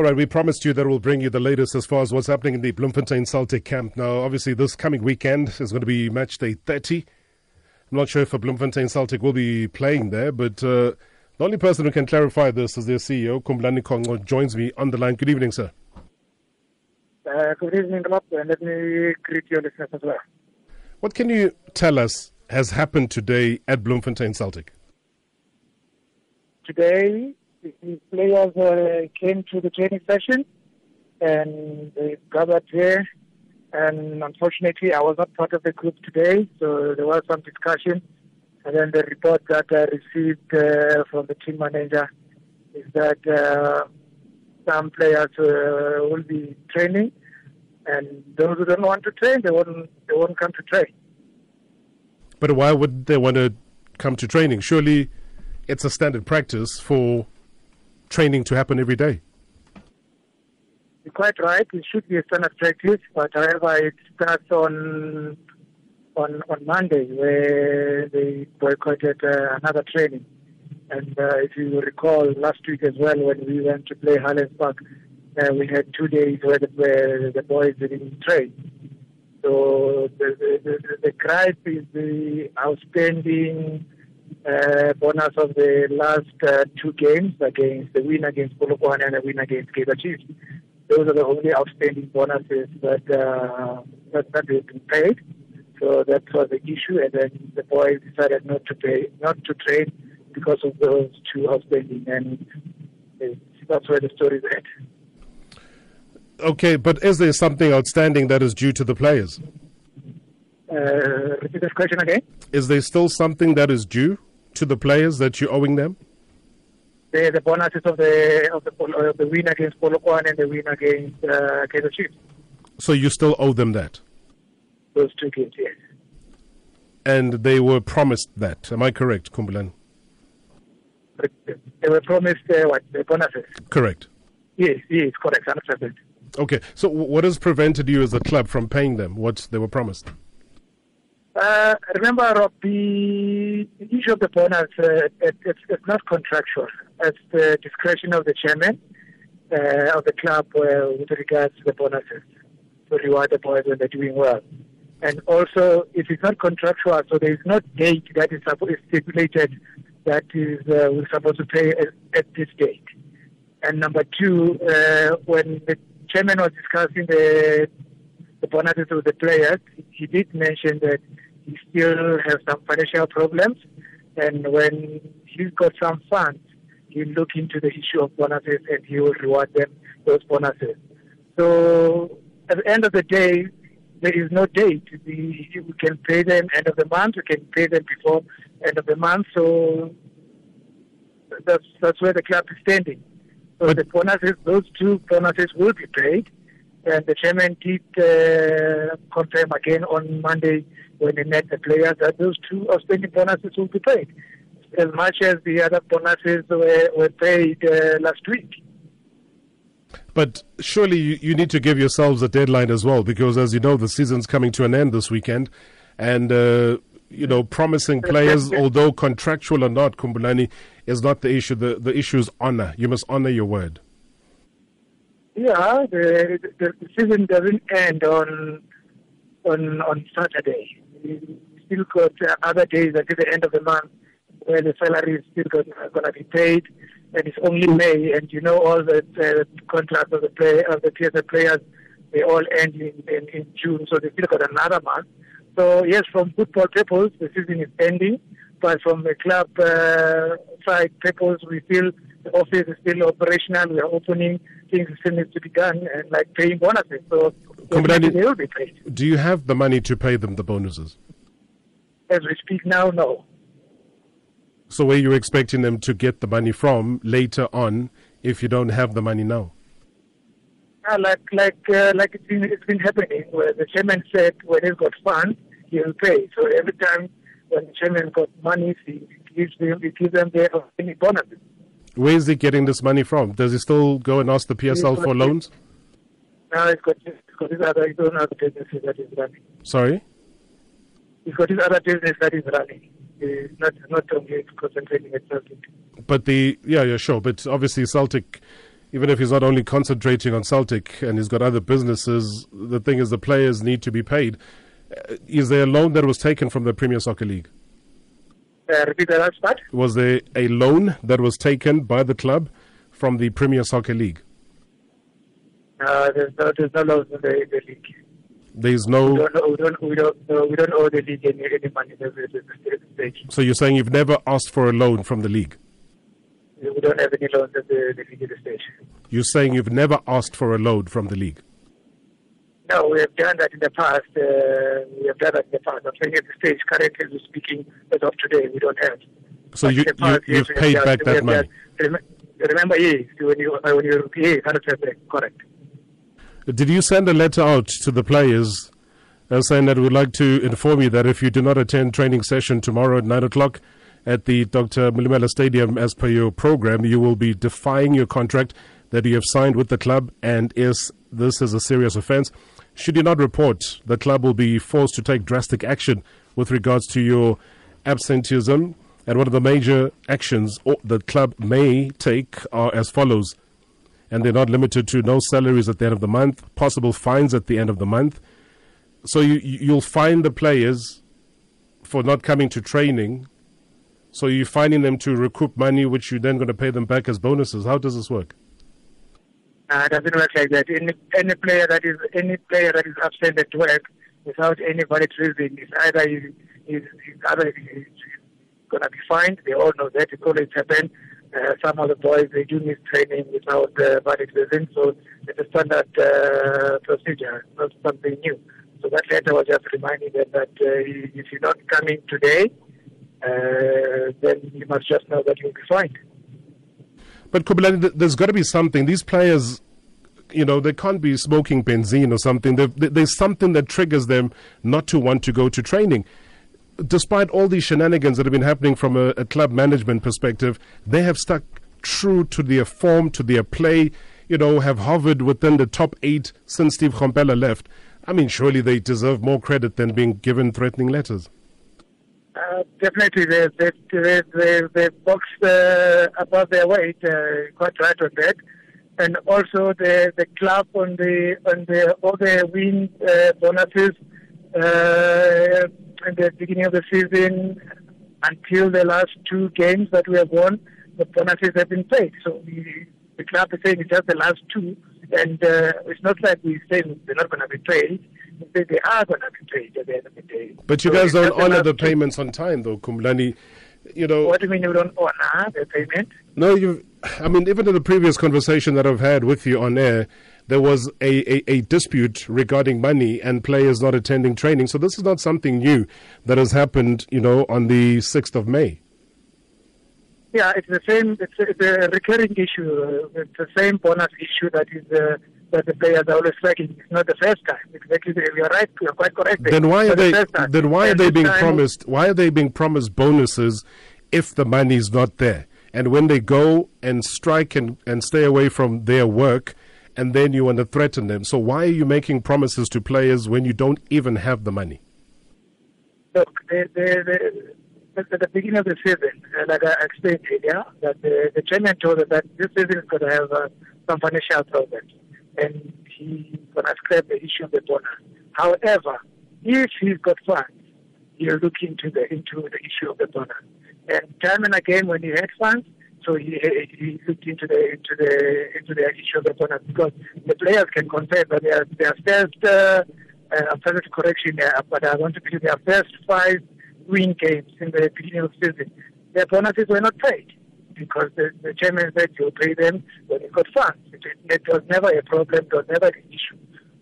All right, we promised you that we'll bring you the latest as far as what's happening in the Bloemfontein Celtic camp. Now, obviously, this coming weekend is going to be match day 30. I'm not sure if a Bloemfontein Celtic will be playing there, but uh, the only person who can clarify this is their CEO, Khumbulani Konco, joins me on the line. Good evening, sir. Uh, good evening, Rob, and let me greet your listeners as well. What can you tell us has happened today at Bloemfontein Celtic? Today, the players uh, came to the training session and they gathered here. And unfortunately, I was not part of the group today, so there was some discussion. And then the report that I received uh, from the team manager is that uh, some players uh, will be training, and those who don't want to train, they won't they won't come to train. But why would they want to come to training? Surely, it's a standard practice for training to happen every day. You're quite right. It should be a standard practice, but however, it starts on on on Monday where they boycotted uh, another training. And uh, if you recall, last week as well, when we went to play Highlands Park, uh, we had two days where the, where the boys didn't train. So the, the, the, the gripe is the outstanding uh, bonus of the last uh, two games against the win against Polokwane and the win against Kaizer Chiefs. Those are the only outstanding bonuses that uh, that, that have been paid. So that was the issue, and then the boys decided not to pay, not to trade because of those two outstanding, and that's where the story is at. Okay, but is there something outstanding that is due to the players? Uh, repeat the question again. Is there still something that is due to the players that you're owing them? The, the bonuses of the of the, of the win against Polokwane and the win against uh, Kaizer Chiefs. So you still owe them that? Those two games, yes. And they were promised that. Am I correct, Khumbulani? They were promised uh, what the bonuses. Correct. Yes, yes, correct, hundred percent. Okay, so what has prevented you as a club from paying them what they were promised? Uh, remember, Rob, the issue of the bonus, uh, it, it's, it's not contractual. It's the discretion of the chairman uh, of the club uh, with regards to the bonuses to reward the boys when they're doing well. And also, if it's not contractual, so there is no date that is stipulated that is uh, we're supposed to pay at, at this date. And number two, uh, when the chairman was discussing the the bonuses with the players, he did mention that still has some financial problems, and when he's got some funds, he'll look into the issue of bonuses and he will reward them those bonuses. So at the end of the day, there is no date. We, we can pay them end of the month. We can pay them before end of the month. So that's that's where the club is standing. So but the bonuses, those two bonuses will be paid, and the chairman did uh, confirm again on Monday when he met the players that those two outstanding bonuses will be paid, as much as the other bonuses were, were paid uh, last week. But surely you, you, need to give yourselves a deadline as well, because as you know, the season's coming to an end this weekend, and uh, you know, promising players, although contractual or not, Khumbulani, is not the issue. The the issue is honor. You must honor your word. Yeah, the, the, the season doesn't end on on on Saturday. We still got other days until the end of the month where the salary is still going to be paid, and it's only May. And you know all the uh, contracts of the play of the PSL players they all end in, in, in June, so they still got another month. So yes, from football purpose, the season is ending, but from the club uh, side purpose, we feel the office is still operational. We are opening. Things still need to be done, and like paying bonuses. So they will be paid. Do you have the money to pay them the bonuses? As we speak now, no. So where you expecting them to get the money from later on if you don't have the money now? Uh, like like uh, like it's been it's been happening where the chairman said when he's got funds he will pay. So every time when the chairman got money he gives them he gives them their any bonuses. Where is he getting this money from? Does he still go and ask the PSL for loans? No, he's got, he's got his other, his own other businesses that he's running. Sorry? He's got his other business that he's running. He's not, not only concentrating at Celtic. But the, yeah, yeah, sure. But obviously Celtic even if he's not only concentrating on Celtic and he's got other businesses, the thing is the players need to be paid. Uh, is there a loan that was taken from the Premier Soccer League? Uh, repeat the last part. Was there a loan that was taken by the club from the Premier Soccer League? Uh, there's no there's no loans in the, the league. There's We no. don't we don't we don't no, we don't owe the league any, any money at this at this stage. So you're saying you've never asked for a loan from the league? We don't have any loans at the, the league at this stage. You're saying you've never asked for a loan from the league? No, we have done that in the past. Uh, we have done that in the past. I'm saying at the stage, currently, as we're speaking, as of today, we don't have. So But you, the you, past, yes, have paid done- back that money. done- Remember, yes, when you uh, when you yes, hundred percent correct. Did you send a letter out to the players uh, saying that we'd like to inform you that if you do not attend training session tomorrow at 9 o'clock at the Dr. Molemela Stadium as per your program, you will be defying your contract that you have signed with the club and is this is a serious offense. Should you not report, the club will be forced to take drastic action with regards to your absenteeism. And one of the major actions the club may take are as follows and they're not limited to no salaries at the end of the month, possible fines at the end of the month. So you, you- you'll fine the players for not coming to training. So you're finding them to recoup money, which you're then going to pay them back as bonuses. How does this work? Uh, it doesn't work like that. Any any player that is any player that is absent at work without any valid reason is either is is, is either is going to be fined. They all know that it always happen. Uh, some of the boys they do miss training without uh, valid reason, so it's a standard uh, procedure, not something new. So that letter was just reminding them that uh, if you're not coming today, uh, then you must just know that you'll be fined. But Kubulani, th- there's got to be something. These players, you know, they can't be smoking benzene or something. There- there- There's something that triggers them not to want to go to training. Despite all these shenanigans that have been happening from a, a club management perspective, they have stuck true to their form, to their play, you know, have hovered within the top eight since Steve Komphela left. I mean, surely they deserve more credit than being given threatening letters. Uh, definitely, they they they they, they boxed uh, above their weight, uh, quite right on that, and also the the club on the on the all the win uh, bonuses uh, in the beginning of the season until the last two games that we have won, the bonuses have been paid. So we, the club is saying it's just the last two, and uh, it's not like we say they're not going to be paid. They are going to be paid at the end of the day. But you So guys don't honor the payments on time, though, Kumlani. You know, What do you mean you don't honor the payment? No, you. I mean, even in the previous conversation that I've had with you on air, there was a, a, a dispute regarding money and players not attending training. So this is not something new that has happened, you know, on the sixth of May. Yeah, it's the same. It's, it's a recurring issue. It's the same bonus issue that is uh, that the players are always flagging. It's not the first time. Exactly, you're right. You're quite correct. Then why are not the they? Then why are they being time- promised? Why are they being promised bonuses if the money is not there? And when they go and strike and, and stay away from their work, and then you want to threaten them. So why are you making promises to players when you don't even have the money? Look, the, the, the, at the beginning of the season, uh, like I explained earlier, that the, the chairman told us that this season is going to have uh, some financial problems, and he's going to scrap the issue of the bonus. However, if he's got funds, he'll look into the into the issue of the bonus. And time and again, when he had funds, so he, he looked into the into the into the issue of the bonus because the players can confess that their their first uh, uh, I'm sorry to correction there, but I want to believe their first five win games in the beginning of the season, their bonuses were not paid because the, the chairman said you'll pay them when you got funds. It, it was never a problem, it was never an issue.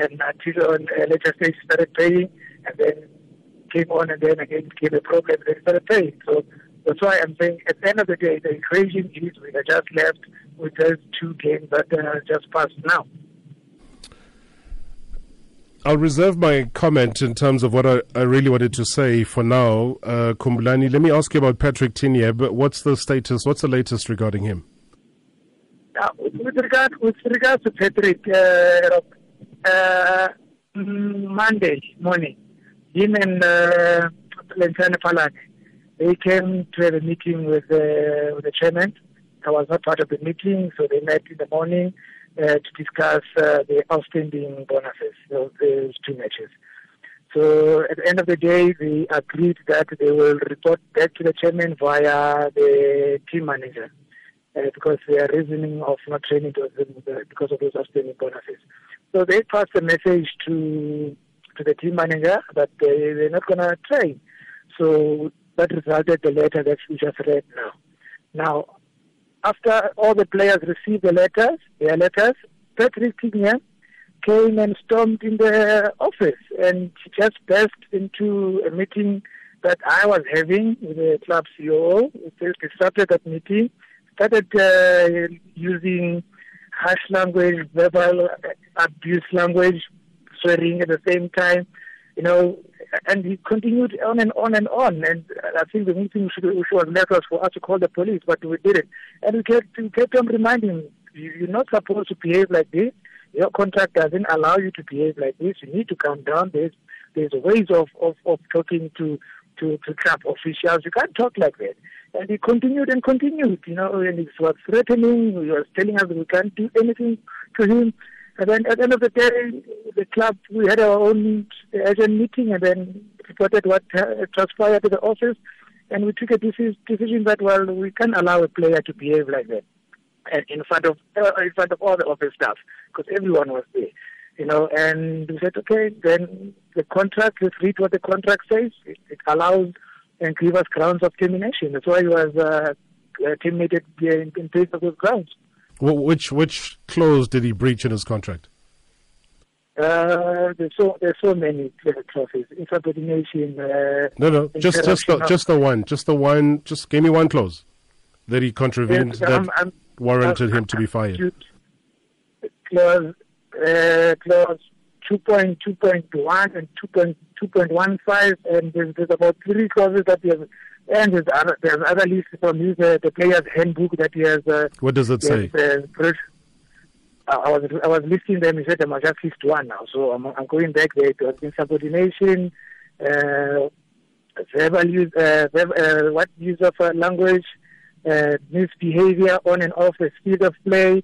And until on later stage started paying, and then came on and then again became a problem, they started paying. So that's why I'm saying at the end of the day, the equation is we are just left with those two games that uh, just passed now. I'll reserve my comment in terms of what I, I really wanted to say for now. Uh, Khumbulani, let me ask you about Patrick Tignyemb. What's the status? What's the latest regarding him? Now, with regard with regards to Patrick, uh, uh, Monday morning, him and uh, Lantshene Phalane, they came to have a meeting with, uh, with the chairman, I was not part of the meeting, so they met in the morning uh, to discuss uh, the outstanding bonuses of those two matches. So at the end of the day, they agreed that they will report back to the chairman via the team manager uh, because their reasoning of not training was because of those outstanding bonuses. So they passed a message to to the team manager that they, they're not going to train. So that resulted the letter that we just read now. Now, after all the players received the letters, their letters, Patrick Tignyemb came and stormed in the office and just burst into a meeting that I was having with the club CEO. He disrupted that meeting, started uh, using harsh language, verbal abuse language, swearing at the same time, you know, and he continued on and on and on. And I think the meeting should, which was left was for us to call the police, but we didn't. And we kept, we kept on reminding you're not supposed to behave like this. Your contract doesn't allow you to behave like this. You need to calm down. There's there's ways of, of, of talking to, to, to club officials. You can't talk like that. And he continued and continued, you know, and he was threatening. He was telling us we can't do anything to him. And then at the end of the day, the club, we had our own agent meeting and then reported what transpired to the office. And we took a decision that, well, we can't allow a player to behave like that in front of uh, in front of all the office staff because everyone was there, you know. And we said, okay, then the contract. Let's read what the contract says. It, it allows and gives us grounds of termination. That's why he was uh terminated in, in place of those grounds. Which which clause did he breach in his contract? Uh, there's so there's so many clauses. Insubordination. Uh, no, no, just just the, just the one, just the one. Just give me one clause that he contravened yes, that I'm, I'm, warranted I'm, him to be fired. Clause uh, clause two point two point one and two point two point one five, and there's, there's about three clauses that we have and there's other, there's other lists from his, uh, the player's handbook that he has. Uh, what does it say? Has, uh, I was I was listing them. He said I must just list one now. So I'm, I'm going back there. It was insubordination, uh, verbal use, uh, verb, uh, what use of uh, language, uh, misbehavior on and off the speed of play,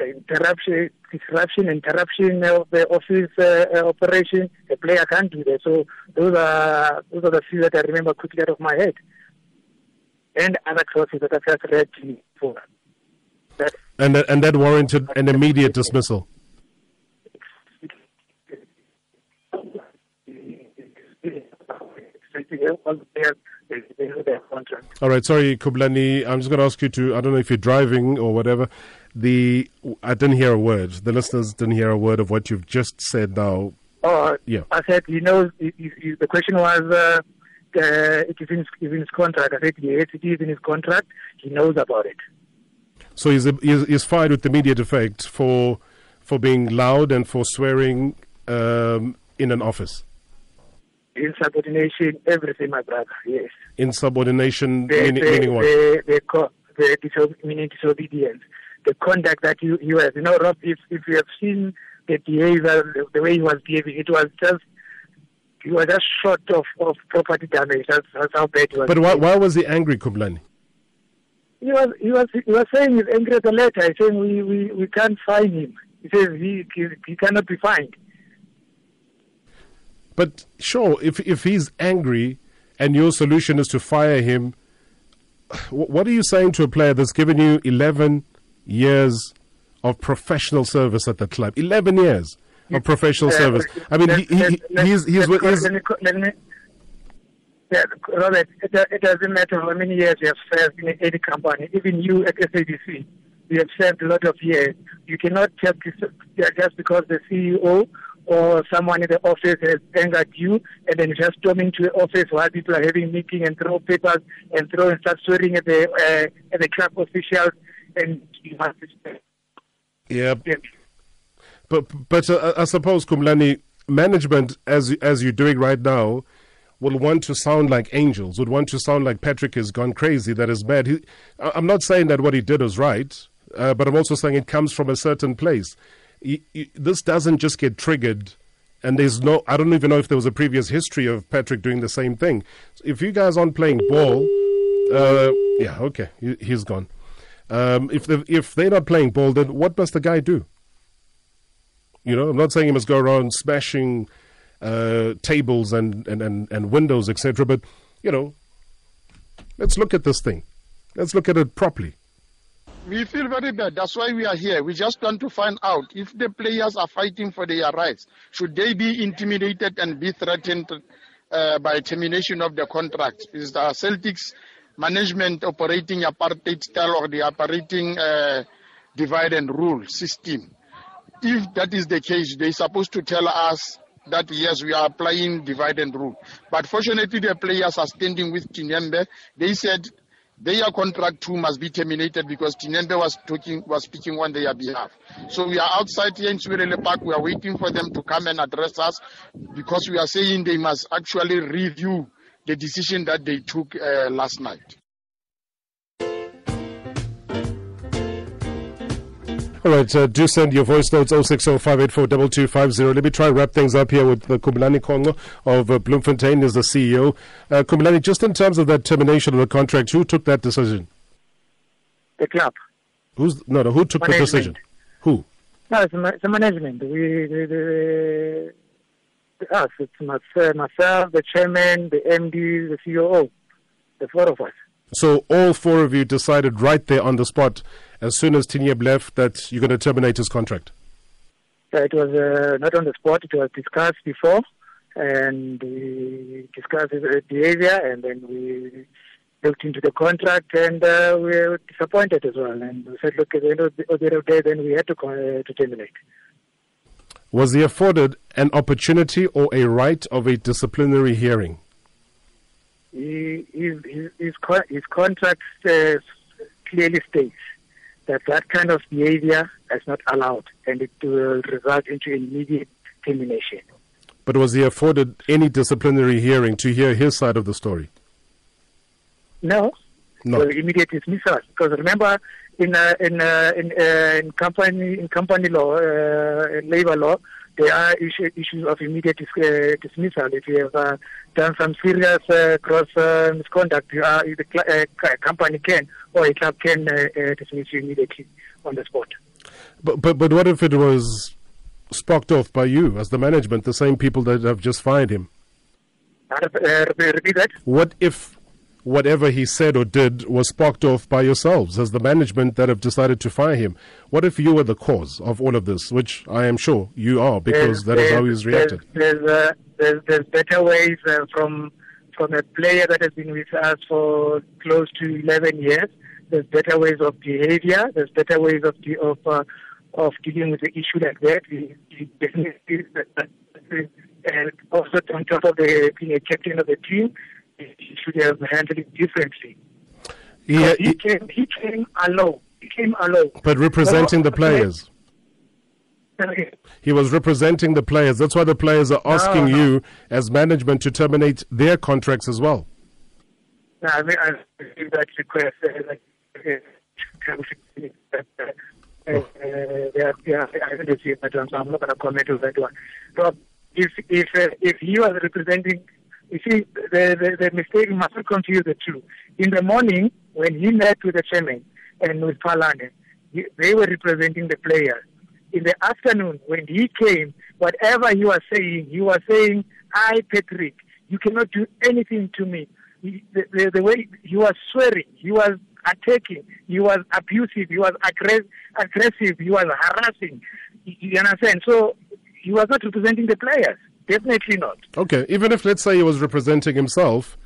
uh, interruption, disruption, interruption of the office uh, operation. The player can't do that. So those are those are the few that I remember quickly out of my head, and other clauses that I just read before. And that, and that warranted an immediate dismissal. All right, sorry, Kublani. I'm just going to ask you to. I don't know if you're driving or whatever the I didn't hear a word. The listeners didn't hear a word of what you've just said now. Oh, yeah. I said, you know, the question was, uh, uh, it is in, in, his contract. I said, yes, it is in his contract. He knows about it. So he's, he's, he's fired with immediate effect for for being loud and for swearing um, in an office. Insubordination, everything, my brother. Yes. Insubordination, the, meaning, the, meaning what? The, the, the disob- meaning disobedience the conduct that you, you have. You know, Rob, if, if you have seen the behavior, the way he was behaving, it was just he was just short of, of property damage. That's, that's how bad he was. But why, why was he angry, Kublani? He was he was he was saying he's angry at the letter. He's saying we, we, we can't find him. He says he, he he cannot be fined. But sure, if if he's angry and your solution is to fire him, what are you saying to a player that's given you eleven years of professional service at the club. 11 years of professional uh, service. I mean, he, he, he's, he's, he's, let me, let me, yeah, Robert, it, it, doesn't matter how many years you have served in any company, even you at SABC, you have served a lot of years. You cannot just, just because the CEO or someone in the office has angered you and then just storm into the office while people are having meeting and throw papers and throw and start swearing at the, uh, at the club officials and Yeah. But but uh, I suppose Kumlani management as as you're doing right now will want to sound like angels, would want to sound like Patrick has gone crazy, that is bad. He, I'm not saying that what he did is right, uh, but I'm also saying it comes from a certain place. He, he, this doesn't just get triggered, and there's no, I don't even know if there was a previous history of Patrick doing the same thing. If you guys aren't playing ball, uh, Yeah, okay, he, he's gone. Um, if they if they're not playing ball, then what must the guy do? You know, I'm not saying he must go around smashing uh, tables and, and, and, and windows, etc. But you know, let's look at this thing. Let's look at it properly. We feel very bad. That's why we are here. We just want to find out if the players are fighting for their rights. Should they be intimidated and be threatened uh, by termination of the contract? Is the Celtics management operating apartheid style or the operating uh, divide and rule system? If that is the case, they're supposed to tell us that yes, we are applying divide and rule. But fortunately, the players are standing with Tinyembe. They said their contract too must be terminated because Tinyembe was talking was speaking on their behalf. So we are outside here in Swirele Park. We are waiting for them to come and address us because we are saying they must actually review the decision that they took uh, last night. All right, uh, do send your voice notes 0605842250. Let me try and wrap things up here with uh, Khumulani Konco of uh, Bloemfontein is the CEO. Uh, Khumulani, just in terms of that termination of the contract, who took that decision? The club. Who's no, no who took management. the decision? Who? No, it's, it's the management. We, the, the, the, us. It's myself, myself, the chairman, the MD, the CEO, the four of us. So all four of you decided right there on the spot, as soon as Tignyemb left, that you're going to terminate his contract. Yeah, it was uh, not on the spot. It was discussed before, and we discussed the behavior, and then we looked into the contract, and uh, we were disappointed as well. And we said, look, at the end of the, of the day, then we had to uh, to terminate. Was he afforded an opportunity or a right of a disciplinary hearing? he, his, his, his, his contract uh, clearly states that that kind of behavior is not allowed and it will result into immediate termination. But was he afforded any disciplinary hearing to hear his side of the story? No. No. So immediate dismissal. Because remember, in uh, in uh, in, uh, in company in company law, uh, labor law, there are issue, issues of immediate dis- uh, dismissal. If you have uh, done some serious uh, gross uh, misconduct, you are, the cl- uh, company can or a club can uh, dismiss you immediately on the spot. But, but but what if it was sparked off by you as the management, the same people that have just fired him? repeat that. What if whatever he said or did was sparked off by yourselves as the management that have decided to fire him. What if you were the cause of all of this, which I am sure you are because there's, that is how he's reacted? There's, there's, uh, there's, there's, better ways uh, from, from a player that has been with us for close to 11 years. There's better ways of behavior. There's better ways of, of, uh, of dealing with the issue like that. We, we definitely, and also on top of the, being a captain of the team, he should have handled it differently. Yeah, he, he, came, he came alone. He came alone. But representing the players. He was representing the players. That's why the players are asking no, no. you, as management, to terminate their contracts as well. No, I mean, I think that request. Uh, uh, uh, yeah, yeah, I didn't see it, but I'm not going to comment on that one. Rob, if if uh, if he was representing you see, the, the, the mistake must not confuse the two. In the morning, when he met with the chairman and with Phalane, they were representing the players. In the afternoon, when he came, whatever he was saying, he was saying, I, Patrick, you cannot do anything to me. He, the, the, the, way he was swearing, he was attacking, he was abusive, he was aggress- aggressive, he was harassing. You understand? So he was not representing the players. Definitely not. Okay, even if let's say he was representing himself,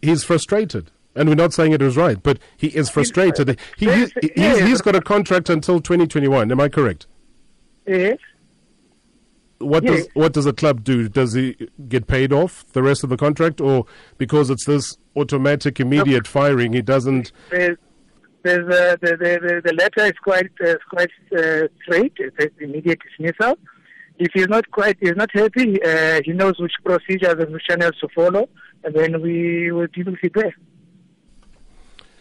he's frustrated. And we're not saying it was right, but he is frustrated. He, he, he's, he's got a contract until 2021. Am I correct? Yes. What yes. does what does the club do? Does he get paid off the rest of the contract, or because it's this automatic immediate firing, he doesn't? There's, there's uh, the, the, the letter is quite uh, quite uh, straight. It says immediate dismissal if he's not quite, he's not happy, uh, he knows which procedures and which channels to follow, and then we will with it there.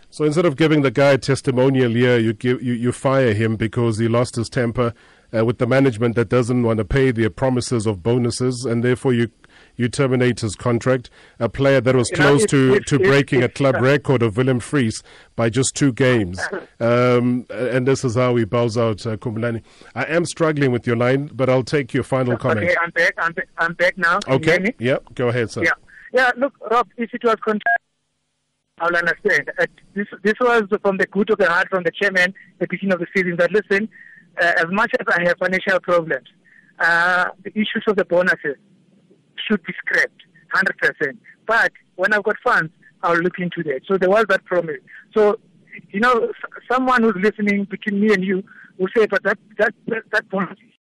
So instead of giving the guy a testimonial here, you give you, you fire him because he lost his temper uh, with the management that doesn't want to pay their promises of bonuses, and therefore you you terminate his contract. A player that was You know, close to, to breaking a club record of Willem Fries by just two games. Um, and this is how he bows out, uh, Khumbulani. I am struggling with your line, but I'll take your final comment. Okay, I'm back. I'm, ba- I'm back now. Can you hear Okay. Yep. Go ahead, sir. Yeah. Yeah, look, Rob, if it was contract, I'll understand. Uh, this, this was from the good of the heart from the chairman at the beginning of the season that, listen, uh, as much as I have financial problems, uh, the issues of the bonuses should be scrapped, 100%. But when I've got funds, I'll look into that. So there was that promise. So, you know, someone who's listening between me and you will say, but that, that, that, that bonus